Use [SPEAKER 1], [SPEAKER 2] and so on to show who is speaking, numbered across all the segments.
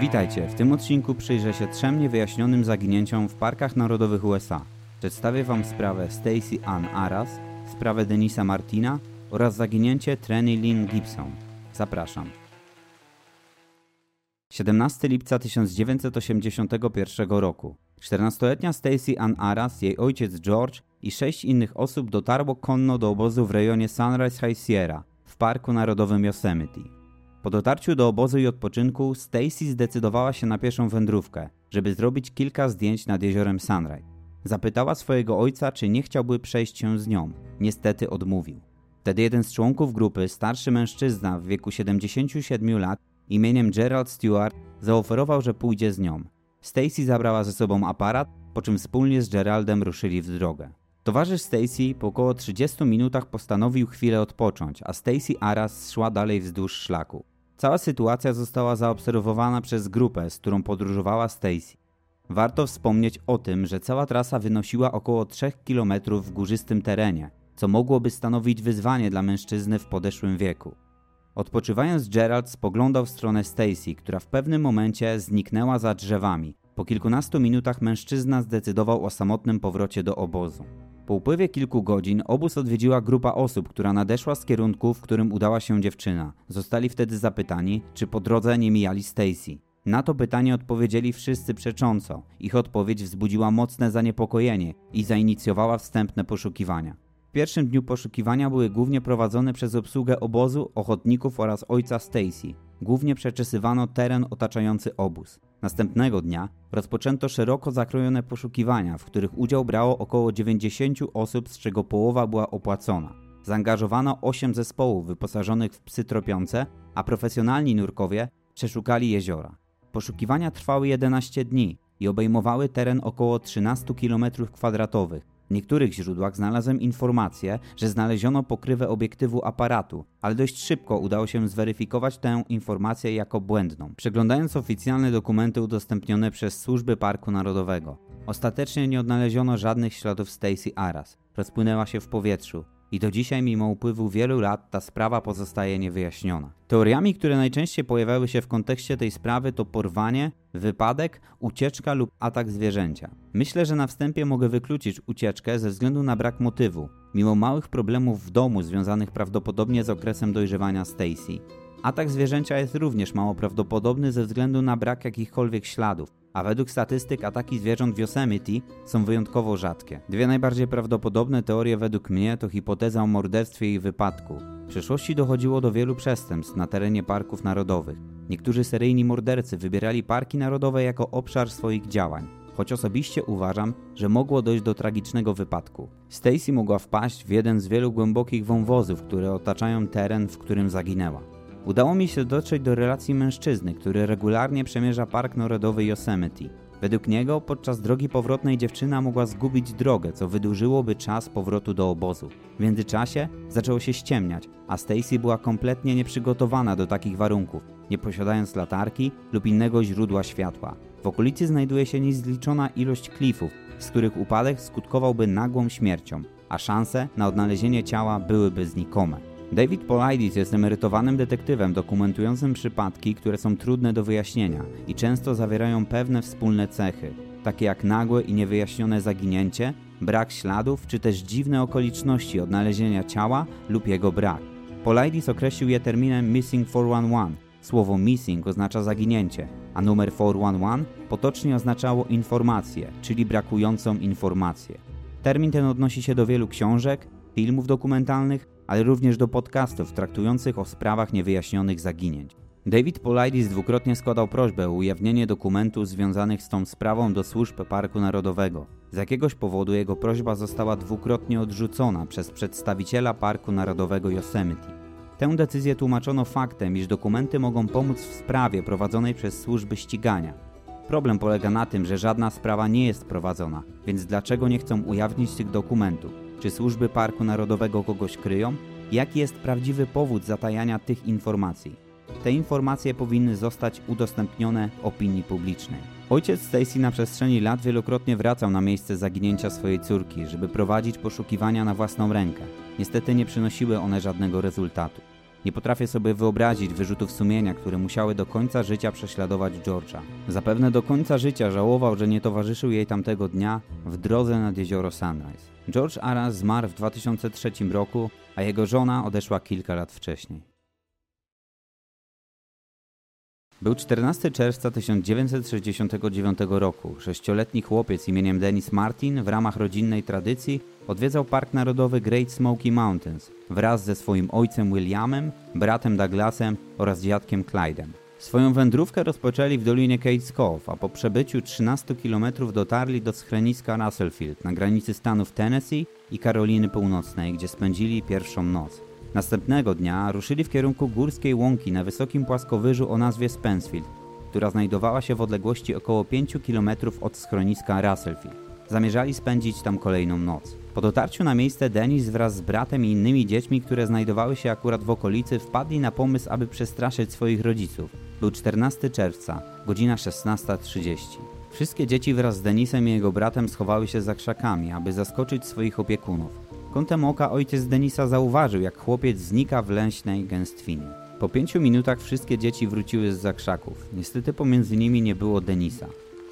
[SPEAKER 1] Witajcie, w tym odcinku przyjrzę się trzem niewyjaśnionym zaginięciom w parkach narodowych USA. Przedstawię Wam sprawę Stacy Ann Aras, sprawę Denisa Martina oraz zaginięcie Trenny Lynn Gibson. Zapraszam. 17 lipca 1981 roku. 14-letnia Stacy Ann Aras, jej ojciec George i sześć innych osób dotarło konno do obozu w rejonie Sunrise High Sierra w Parku Narodowym Yosemite. Po dotarciu do obozu i odpoczynku Stacy zdecydowała się na pierwszą wędrówkę, żeby zrobić kilka zdjęć nad jeziorem Sunrise. Zapytała swojego ojca, czy nie chciałby przejść się z nią. Niestety odmówił. Wtedy jeden z członków grupy, starszy mężczyzna w wieku 77 lat imieniem Gerald Stewart, zaoferował, że pójdzie z nią. Stacy zabrała ze sobą aparat, po czym wspólnie z Geraldem ruszyli w drogę. Towarzysz Stacy po około 30 minutach postanowił chwilę odpocząć, a Stacy Aras szła dalej wzdłuż szlaku. Cała sytuacja została zaobserwowana przez grupę, z którą podróżowała Stacy. Warto wspomnieć o tym, że cała trasa wynosiła około 3 km w górzystym terenie, co mogłoby stanowić wyzwanie dla mężczyzny w podeszłym wieku. Odpoczywając Gerald spoglądał w stronę Stacy, która w pewnym momencie zniknęła za drzewami. Po kilkunastu minutach mężczyzna zdecydował o samotnym powrocie do obozu. Po upływie kilku godzin obóz odwiedziła grupa osób, która nadeszła z kierunku, w którym udała się dziewczyna. Zostali wtedy zapytani, czy po drodze nie mijali Stacy. Na to pytanie odpowiedzieli wszyscy przecząco. Ich odpowiedź wzbudziła mocne zaniepokojenie i zainicjowała wstępne poszukiwania. W pierwszym dniu poszukiwania były głównie prowadzone przez obsługę obozu, ochotników oraz ojca Stacy. Głównie przeczesywano teren otaczający obóz. Następnego dnia rozpoczęto szeroko zakrojone poszukiwania, w których udział brało około 90 osób, z czego połowa była opłacona. Zaangażowano 8 zespołów wyposażonych w psy tropiące, a profesjonalni nurkowie przeszukali jeziora. Poszukiwania trwały 11 dni i obejmowały teren około 13 km2. W niektórych źródłach znalazłem informację, że znaleziono pokrywę obiektywu aparatu, ale dość szybko udało się zweryfikować tę informację jako błędną, przeglądając oficjalne dokumenty udostępnione przez służby Parku Narodowego. Ostatecznie nie odnaleziono żadnych śladów Stacy Aras. Rozpłynęła się w powietrzu, i do dzisiaj, mimo upływu wielu lat, ta sprawa pozostaje niewyjaśniona. Teoriami, które najczęściej pojawiały się w kontekście tej sprawy, to porwanie, wypadek, ucieczka lub atak zwierzęcia. Myślę, że na wstępie mogę wykluczyć ucieczkę ze względu na brak motywu, mimo małych problemów w domu związanych prawdopodobnie z okresem dojrzewania Stacy. Atak zwierzęcia jest również mało prawdopodobny ze względu na brak jakichkolwiek śladów, a według statystyk ataki zwierząt w Yosemite są wyjątkowo rzadkie. Dwie najbardziej prawdopodobne teorie według mnie to hipoteza o morderstwie i wypadku. W przeszłości dochodziło do wielu przestępstw na terenie parków narodowych. Niektórzy seryjni mordercy wybierali parki narodowe jako obszar swoich działań, choć osobiście uważam, że mogło dojść do tragicznego wypadku. Stacy mogła wpaść w jeden z wielu głębokich wąwozów, które otaczają teren, w którym zaginęła. Udało mi się dotrzeć do relacji mężczyzny, który regularnie przemierza Park Narodowy Yosemite. Według niego podczas drogi powrotnej dziewczyna mogła zgubić drogę, co wydłużyłoby czas powrotu do obozu. W międzyczasie zaczęło się ściemniać, a Stacy była kompletnie nieprzygotowana do takich warunków, nie posiadając latarki lub innego źródła światła. W okolicy znajduje się niezliczona ilość klifów, z których upadek skutkowałby nagłą śmiercią, a szanse na odnalezienie ciała byłyby znikome. David Polides jest emerytowanym detektywem dokumentującym przypadki, które są trudne do wyjaśnienia i często zawierają pewne wspólne cechy, takie jak nagłe i niewyjaśnione zaginięcie, brak śladów czy też dziwne okoliczności odnalezienia ciała lub jego brak. Polides określił je terminem Missing 411. Słowo missing oznacza zaginięcie, a numer 411 potocznie oznaczało informację, czyli brakującą informację. Termin ten odnosi się do wielu książek, filmów dokumentalnych ale również do podcastów traktujących o sprawach niewyjaśnionych zaginięć. David Polides dwukrotnie składał prośbę o ujawnienie dokumentów związanych z tą sprawą do służb Parku Narodowego. Z jakiegoś powodu jego prośba została dwukrotnie odrzucona przez przedstawiciela Parku Narodowego Yosemite. Tę decyzję tłumaczono faktem, iż dokumenty mogą pomóc w sprawie prowadzonej przez służby ścigania. Problem polega na tym, że żadna sprawa nie jest prowadzona, więc dlaczego nie chcą ujawnić tych dokumentów? Czy służby Parku Narodowego kogoś kryją? Jaki jest prawdziwy powód zatajania tych informacji? Te informacje powinny zostać udostępnione opinii publicznej. Ojciec Stacy na przestrzeni lat wielokrotnie wracał na miejsce zaginięcia swojej córki, żeby prowadzić poszukiwania na własną rękę. Niestety nie przynosiły one żadnego rezultatu. Nie potrafię sobie wyobrazić wyrzutów sumienia, które musiały do końca życia prześladować George'a. Zapewne do końca życia żałował, że nie towarzyszył jej tamtego dnia w drodze nad jezioro Sunrise. George Aras zmarł w 2003 roku, a jego żona odeszła kilka lat wcześniej. Był 14 czerwca 1969 roku. Sześcioletni chłopiec imieniem Dennis Martin w ramach rodzinnej tradycji odwiedzał Park Narodowy Great Smoky Mountains wraz ze swoim ojcem Williamem, bratem Douglasem oraz dziadkiem Clydem. Swoją wędrówkę rozpoczęli w Dolinie Cates Cove, a po przebyciu 13 km dotarli do schroniska Russellfield na granicy stanów Tennessee i Karoliny Północnej, gdzie spędzili pierwszą noc. Następnego dnia ruszyli w kierunku górskiej łąki na wysokim płaskowyżu o nazwie Spenceville, która znajdowała się w odległości około 5 km od schroniska Russellfield. Zamierzali spędzić tam kolejną noc. Po dotarciu na miejsce Denis wraz z bratem i innymi dziećmi, które znajdowały się akurat w okolicy, wpadli na pomysł, aby przestraszyć swoich rodziców. Był 14 czerwca, godzina 16.30. Wszystkie dzieci wraz z Denisem i jego bratem schowały się za krzakami, aby zaskoczyć swoich opiekunów. Kątem oka ojciec Denisa zauważył, jak chłopiec znika w leśnej gęstwinie. Po pięciu minutach wszystkie dzieci wróciły z zakrzaków. Niestety pomiędzy nimi nie było Denisa.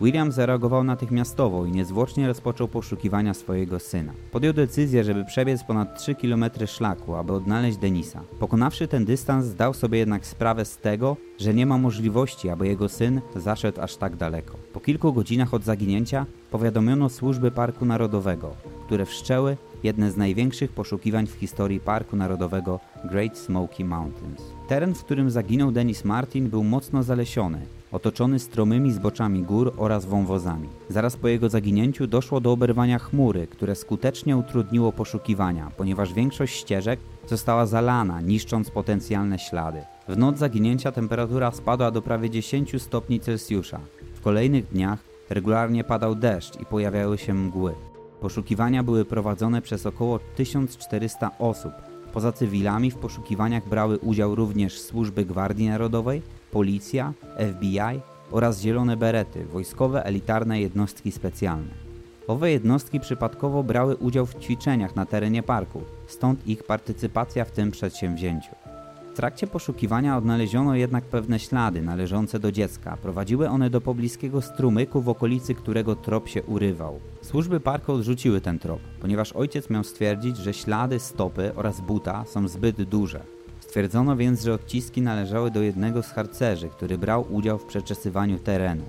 [SPEAKER 1] William zareagował natychmiastowo i niezwłocznie rozpoczął poszukiwania swojego syna. Podjął decyzję, żeby przebiec ponad 3 km szlaku, aby odnaleźć Denisa. Pokonawszy ten dystans, zdał sobie jednak sprawę z tego, że nie ma możliwości, aby jego syn zaszedł aż tak daleko. Po kilku godzinach od zaginięcia powiadomiono służby Parku Narodowego, które wszczęły jedne z największych poszukiwań w historii Parku Narodowego Great Smoky Mountains. Teren, w którym zaginął Dennis Martin był mocno zalesiony, otoczony stromymi zboczami gór oraz wąwozami. Zaraz po jego zaginięciu doszło do oberwania chmury, które skutecznie utrudniło poszukiwania, ponieważ większość ścieżek została zalana, niszcząc potencjalne ślady. W noc zaginięcia temperatura spadła do prawie 10 stopni Celsjusza. W kolejnych dniach regularnie padał deszcz i pojawiały się mgły. Poszukiwania były prowadzone przez około 1400 osób. Poza cywilami w poszukiwaniach brały udział również służby Gwardii Narodowej, policja, FBI oraz zielone berety, wojskowe elitarne jednostki specjalne. Owe jednostki przypadkowo brały udział w ćwiczeniach na terenie parku, stąd ich partycypacja w tym przedsięwzięciu. W trakcie poszukiwania odnaleziono jednak pewne ślady należące do dziecka. Prowadziły one do pobliskiego strumyku, w okolicy którego trop się urywał. Służby parku odrzuciły ten trop, ponieważ ojciec miał stwierdzić, że ślady stopy oraz buta są zbyt duże. Stwierdzono więc, że odciski należały do jednego z harcerzy, który brał udział w przeczesywaniu terenu.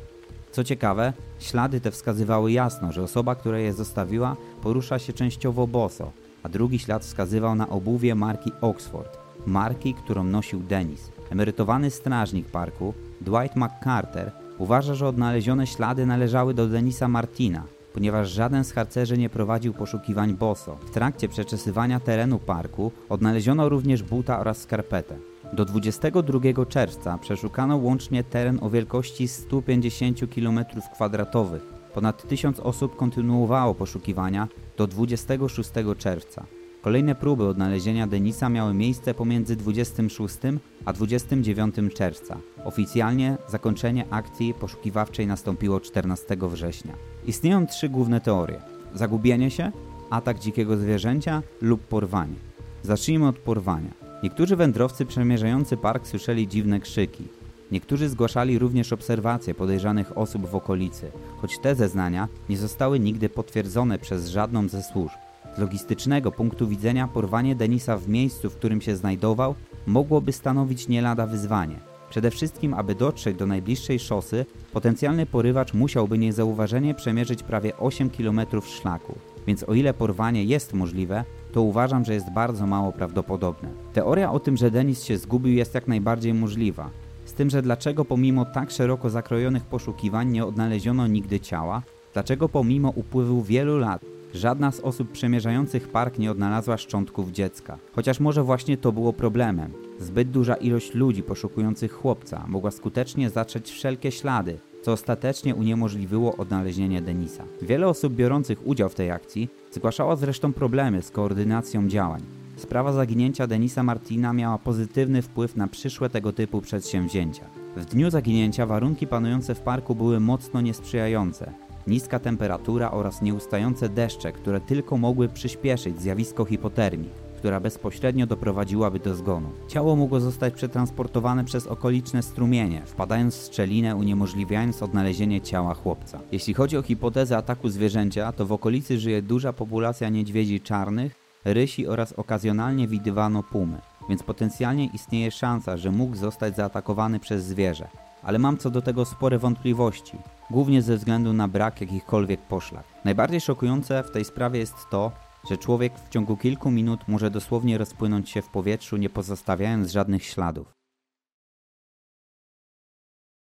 [SPEAKER 1] Co ciekawe, ślady te wskazywały jasno, że osoba, która je zostawiła, porusza się częściowo boso, a drugi ślad wskazywał na obuwie marki Oxford marki, którą nosił Dennis. Emerytowany strażnik parku, Dwight McCarter, uważa, że odnalezione ślady należały do Denisa Martina, ponieważ żaden z harcerzy nie prowadził poszukiwań boso. W trakcie przeczesywania terenu parku odnaleziono również buta oraz skarpetę. Do 22 czerwca przeszukano łącznie teren o wielkości 150 km2. Ponad 1000 osób kontynuowało poszukiwania do 26 czerwca. Kolejne próby odnalezienia Denisa miały miejsce pomiędzy 26 a 29 czerwca. Oficjalnie zakończenie akcji poszukiwawczej nastąpiło 14 września. Istnieją trzy główne teorie: zagubienie się, atak dzikiego zwierzęcia lub porwanie. Zacznijmy od porwania. Niektórzy wędrowcy przemierzający park słyszeli dziwne krzyki. Niektórzy zgłaszali również obserwacje podejrzanych osób w okolicy, choć te zeznania nie zostały nigdy potwierdzone przez żadną ze służb. Z logistycznego punktu widzenia porwanie Denisa w miejscu, w którym się znajdował, mogłoby stanowić nie lada wyzwanie. Przede wszystkim, aby dotrzeć do najbliższej szosy, potencjalny porywacz musiałby niezauważenie przemierzyć prawie 8 km szlaku. Więc o ile porwanie jest możliwe, to uważam, że jest bardzo mało prawdopodobne. Teoria o tym, że Denis się zgubił jest jak najbardziej możliwa. Z tym, że dlaczego pomimo tak szeroko zakrojonych poszukiwań nie odnaleziono nigdy ciała, dlaczego pomimo upływu wielu lat Żadna z osób przemierzających park nie odnalazła szczątków dziecka. Chociaż może właśnie to było problemem. Zbyt duża ilość ludzi poszukujących chłopca mogła skutecznie zatrzeć wszelkie ślady, co ostatecznie uniemożliwiło odnalezienie Denisa. Wiele osób biorących udział w tej akcji zgłaszało zresztą problemy z koordynacją działań. Sprawa zaginięcia Denisa Martina miała pozytywny wpływ na przyszłe tego typu przedsięwzięcia. W dniu zaginięcia warunki panujące w parku były mocno niesprzyjające niska temperatura oraz nieustające deszcze, które tylko mogły przyspieszyć zjawisko hipotermii, która bezpośrednio doprowadziłaby do zgonu. Ciało mogło zostać przetransportowane przez okoliczne strumienie, wpadając w szczelinę, uniemożliwiając odnalezienie ciała chłopca. Jeśli chodzi o hipotezę ataku zwierzęcia, to w okolicy żyje duża populacja niedźwiedzi czarnych, rysi oraz okazjonalnie widywano pumy, więc potencjalnie istnieje szansa, że mógł zostać zaatakowany przez zwierzę. Ale mam co do tego spore wątpliwości, głównie ze względu na brak jakichkolwiek poszlak. Najbardziej szokujące w tej sprawie jest to, że człowiek w ciągu kilku minut może dosłownie rozpłynąć się w powietrzu, nie pozostawiając żadnych śladów.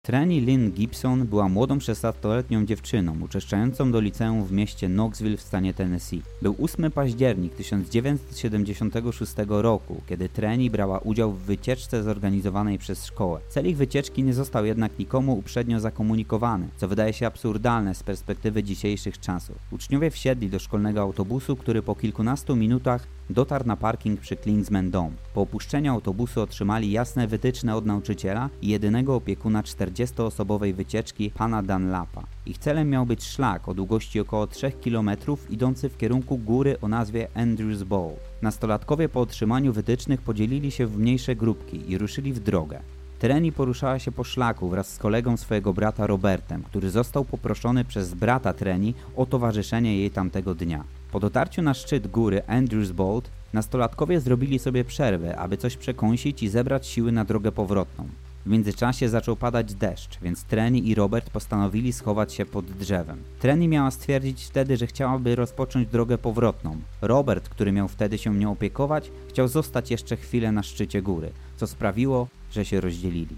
[SPEAKER 1] Treni Lynn Gibson była młodą 16-letnią dziewczyną uczęszczającą do liceum w mieście Knoxville w stanie Tennessee. Był 8 październik 1976 roku, kiedy Treni brała udział w wycieczce zorganizowanej przez szkołę. Cel ich wycieczki nie został jednak nikomu uprzednio zakomunikowany, co wydaje się absurdalne z perspektywy dzisiejszych czasów. Uczniowie wsiedli do szkolnego autobusu, który po kilkunastu minutach dotarł na parking przy Klingsman Dome. Po opuszczeniu autobusu otrzymali jasne wytyczne od nauczyciela i jedynego opiekuna 40-osobowej wycieczki, pana Dunlapa. Ich celem miał być szlak o długości około 3 km idący w kierunku góry o nazwie Andrews Bowl. Nastolatkowie po otrzymaniu wytycznych podzielili się w mniejsze grupki i ruszyli w drogę. Treni poruszała się po szlaku wraz z kolegą swojego brata Robertem, który został poproszony przez brata Treni o towarzyszenie jej tamtego dnia. Po dotarciu na szczyt góry Andrews Bolt, nastolatkowie zrobili sobie przerwę, aby coś przekąsić i zebrać siły na drogę powrotną. W międzyczasie zaczął padać deszcz, więc Treni i Robert postanowili schować się pod drzewem. Treni miała stwierdzić wtedy, że chciałaby rozpocząć drogę powrotną. Robert, który miał wtedy się nią opiekować, chciał zostać jeszcze chwilę na szczycie góry, co sprawiło, że się rozdzielili.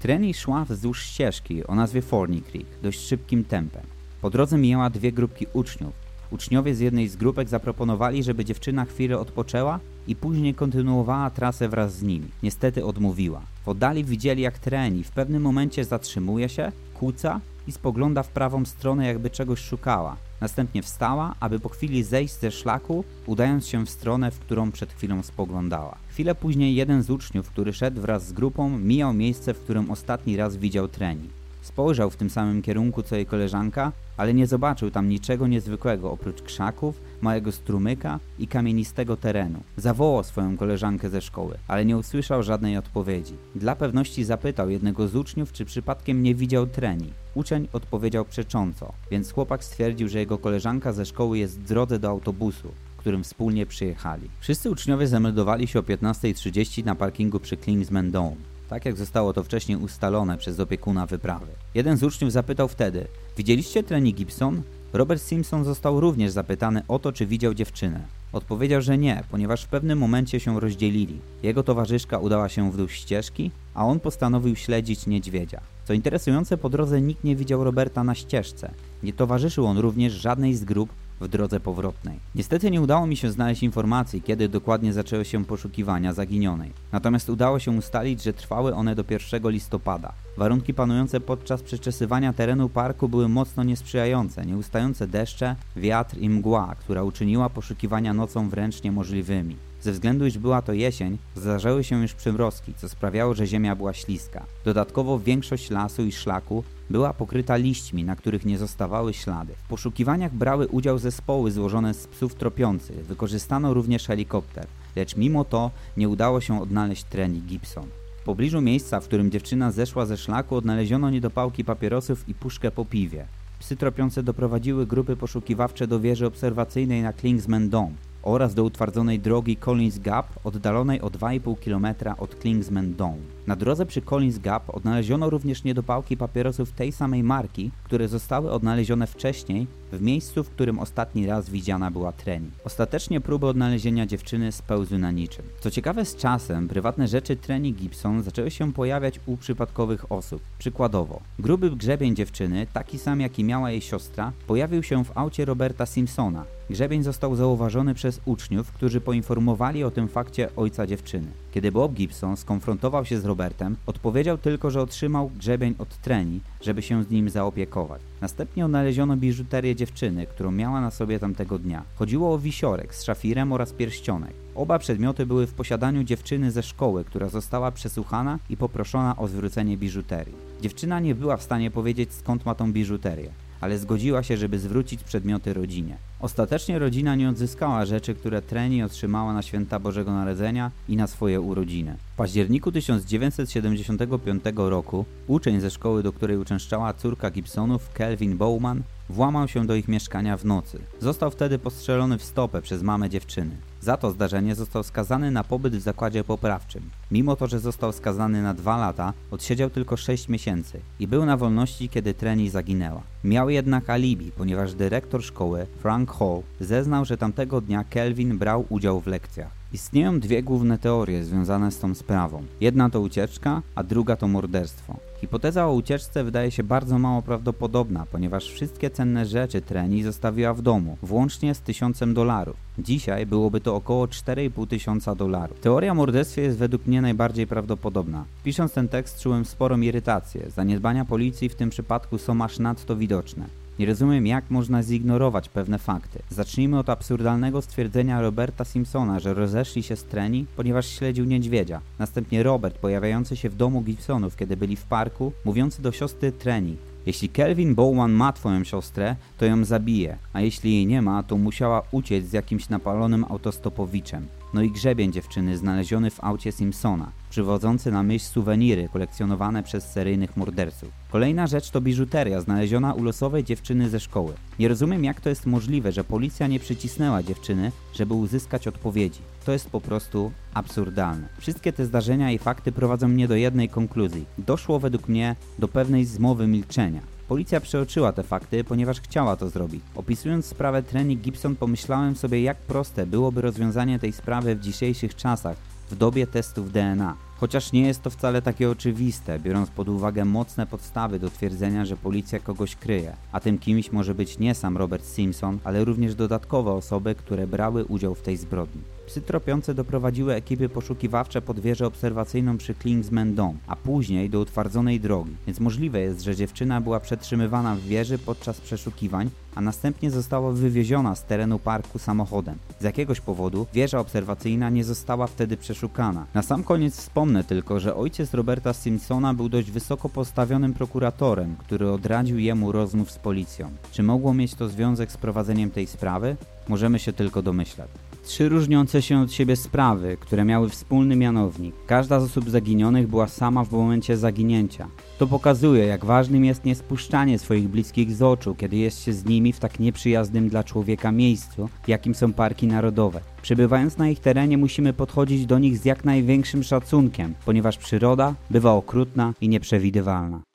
[SPEAKER 1] Treni szła wzdłuż ścieżki o nazwie Forney Creek dość szybkim tempem. Po drodze mijała dwie grupki uczniów, Uczniowie z jednej z grupek zaproponowali, żeby dziewczyna chwilę odpoczęła i później kontynuowała trasę wraz z nimi. Niestety odmówiła. W oddali widzieli jak treni w pewnym momencie zatrzymuje się, kłóca i spogląda w prawą stronę jakby czegoś szukała. Następnie wstała, aby po chwili zejść ze szlaku, udając się w stronę, w którą przed chwilą spoglądała. Chwilę później jeden z uczniów, który szedł wraz z grupą, mijał miejsce, w którym ostatni raz widział treni. Spojrzał w tym samym kierunku co jej koleżanka, ale nie zobaczył tam niczego niezwykłego oprócz krzaków, małego strumyka i kamienistego terenu. Zawołał swoją koleżankę ze szkoły, ale nie usłyszał żadnej odpowiedzi. Dla pewności zapytał jednego z uczniów, czy przypadkiem nie widział treni. Uczeń odpowiedział przecząco, więc chłopak stwierdził, że jego koleżanka ze szkoły jest w drodze do autobusu, którym wspólnie przyjechali. Wszyscy uczniowie zameldowali się o 15.30 na parkingu przy Klingsman Dome tak jak zostało to wcześniej ustalone przez opiekuna wyprawy. Jeden z uczniów zapytał wtedy, widzieliście Treni Gibson? Robert Simpson został również zapytany o to, czy widział dziewczynę. Odpowiedział, że nie, ponieważ w pewnym momencie się rozdzielili. Jego towarzyszka udała się w dół ścieżki, a on postanowił śledzić niedźwiedzia. Co interesujące, po drodze nikt nie widział Roberta na ścieżce. Nie towarzyszył on również żadnej z grup, w drodze powrotnej. Niestety nie udało mi się znaleźć informacji, kiedy dokładnie zaczęły się poszukiwania zaginionej. Natomiast udało się ustalić, że trwały one do 1 listopada. Warunki panujące podczas przeczesywania terenu parku były mocno niesprzyjające, nieustające deszcze, wiatr i mgła, która uczyniła poszukiwania nocą wręcz niemożliwymi. Ze względu, iż była to jesień, zdarzały się już przymrozki, co sprawiało, że ziemia była śliska. Dodatkowo większość lasu i szlaku była pokryta liśćmi, na których nie zostawały ślady. W poszukiwaniach brały udział zespoły złożone z psów tropiących, wykorzystano również helikopter, lecz mimo to nie udało się odnaleźć treni Gibson. W pobliżu miejsca, w którym dziewczyna zeszła ze szlaku, odnaleziono niedopałki papierosów i puszkę po piwie. Psy tropiące doprowadziły grupy poszukiwawcze do wieży obserwacyjnej na Klingsman Dome oraz do utwardzonej drogi Collins Gap oddalonej o 2,5 km od Klingsman Dome. Na drodze przy Collins Gap odnaleziono również niedopałki papierosów tej samej marki, które zostały odnalezione wcześniej w miejscu, w którym ostatni raz widziana była Treni. Ostatecznie próby odnalezienia dziewczyny spełzły na niczym. Co ciekawe z czasem, prywatne rzeczy Treni Gibson zaczęły się pojawiać u przypadkowych osób. Przykładowo, gruby grzebień dziewczyny, taki sam jaki miała jej siostra, pojawił się w aucie Roberta Simpsona. Grzebień został zauważony przez uczniów, którzy poinformowali o tym fakcie ojca dziewczyny. Kiedy Bob Gibson skonfrontował się z Robertem, odpowiedział tylko, że otrzymał grzebień od treni, żeby się z nim zaopiekować. Następnie odnaleziono biżuterię dziewczyny, którą miała na sobie tamtego dnia. Chodziło o wisiorek z szafirem oraz pierścionek. Oba przedmioty były w posiadaniu dziewczyny ze szkoły, która została przesłuchana i poproszona o zwrócenie biżuterii. Dziewczyna nie była w stanie powiedzieć skąd ma tą biżuterię. Ale zgodziła się, żeby zwrócić przedmioty rodzinie. Ostatecznie rodzina nie odzyskała rzeczy, które Treni otrzymała na święta Bożego Narodzenia i na swoje urodziny. W październiku 1975 roku uczeń ze szkoły, do której uczęszczała córka Gibsonów, Kelvin Bowman, włamał się do ich mieszkania w nocy. Został wtedy postrzelony w stopę przez mamę dziewczyny. Za to zdarzenie został skazany na pobyt w zakładzie poprawczym. Mimo to, że został skazany na dwa lata, odsiedział tylko 6 miesięcy i był na wolności, kiedy Treni zaginęła. Miał jednak alibi, ponieważ dyrektor szkoły, Frank Hall, zeznał, że tamtego dnia Kelvin brał udział w lekcjach. Istnieją dwie główne teorie związane z tą sprawą. Jedna to ucieczka, a druga to morderstwo. Hipoteza o ucieczce wydaje się bardzo mało prawdopodobna, ponieważ wszystkie cenne rzeczy Treni zostawiła w domu, włącznie z tysiącem dolarów. Dzisiaj byłoby to około 4,5 tysiąca dolarów. Teoria o morderstwie jest według mnie najbardziej prawdopodobna. Pisząc ten tekst czułem sporą irytację. Zaniedbania policji w tym przypadku są aż nadto widoczne. Nie rozumiem, jak można zignorować pewne fakty. Zacznijmy od absurdalnego stwierdzenia Roberta Simpsona, że rozeszli się z treni, ponieważ śledził niedźwiedzia. Następnie Robert, pojawiający się w domu Gibsonów, kiedy byli w parku, mówiący do siostry Treni. Jeśli Kelvin Bowman ma twoją siostrę, to ją zabije, a jeśli jej nie ma, to musiała uciec z jakimś napalonym autostopowiczem. No i grzebień dziewczyny znaleziony w aucie Simpsona, przywodzący na myśl suweniry kolekcjonowane przez seryjnych morderców. Kolejna rzecz to biżuteria znaleziona u losowej dziewczyny ze szkoły. Nie rozumiem jak to jest możliwe, że policja nie przycisnęła dziewczyny, żeby uzyskać odpowiedzi. To jest po prostu absurdalne. Wszystkie te zdarzenia i fakty prowadzą mnie do jednej konkluzji. Doszło według mnie do pewnej zmowy milczenia. Policja przeoczyła te fakty, ponieważ chciała to zrobić. Opisując sprawę Treni Gibson pomyślałem sobie jak proste byłoby rozwiązanie tej sprawy w dzisiejszych czasach, w dobie testów DNA. Chociaż nie jest to wcale takie oczywiste, biorąc pod uwagę mocne podstawy do twierdzenia, że policja kogoś kryje, a tym kimś może być nie sam Robert Simpson, ale również dodatkowe osoby, które brały udział w tej zbrodni. Psy tropiące doprowadziły ekipy poszukiwawcze pod wieżę obserwacyjną przy Klingsman Dome, a później do utwardzonej drogi, więc możliwe jest, że dziewczyna była przetrzymywana w wieży podczas przeszukiwań, a następnie została wywieziona z terenu parku samochodem. Z jakiegoś powodu wieża obserwacyjna nie została wtedy przeszukana. Na sam koniec wspomnę tylko, że ojciec Roberta Simpsona był dość wysoko postawionym prokuratorem, który odradził jemu rozmów z policją. Czy mogło mieć to związek z prowadzeniem tej sprawy? Możemy się tylko domyślać. Trzy różniące się od siebie sprawy, które miały wspólny mianownik. Każda z osób zaginionych była sama w momencie zaginięcia. To pokazuje, jak ważnym jest nie spuszczanie swoich bliskich z oczu, kiedy jest się z nimi w tak nieprzyjaznym dla człowieka miejscu, jakim są parki narodowe. Przebywając na ich terenie musimy podchodzić do nich z jak największym szacunkiem, ponieważ przyroda bywa okrutna i nieprzewidywalna.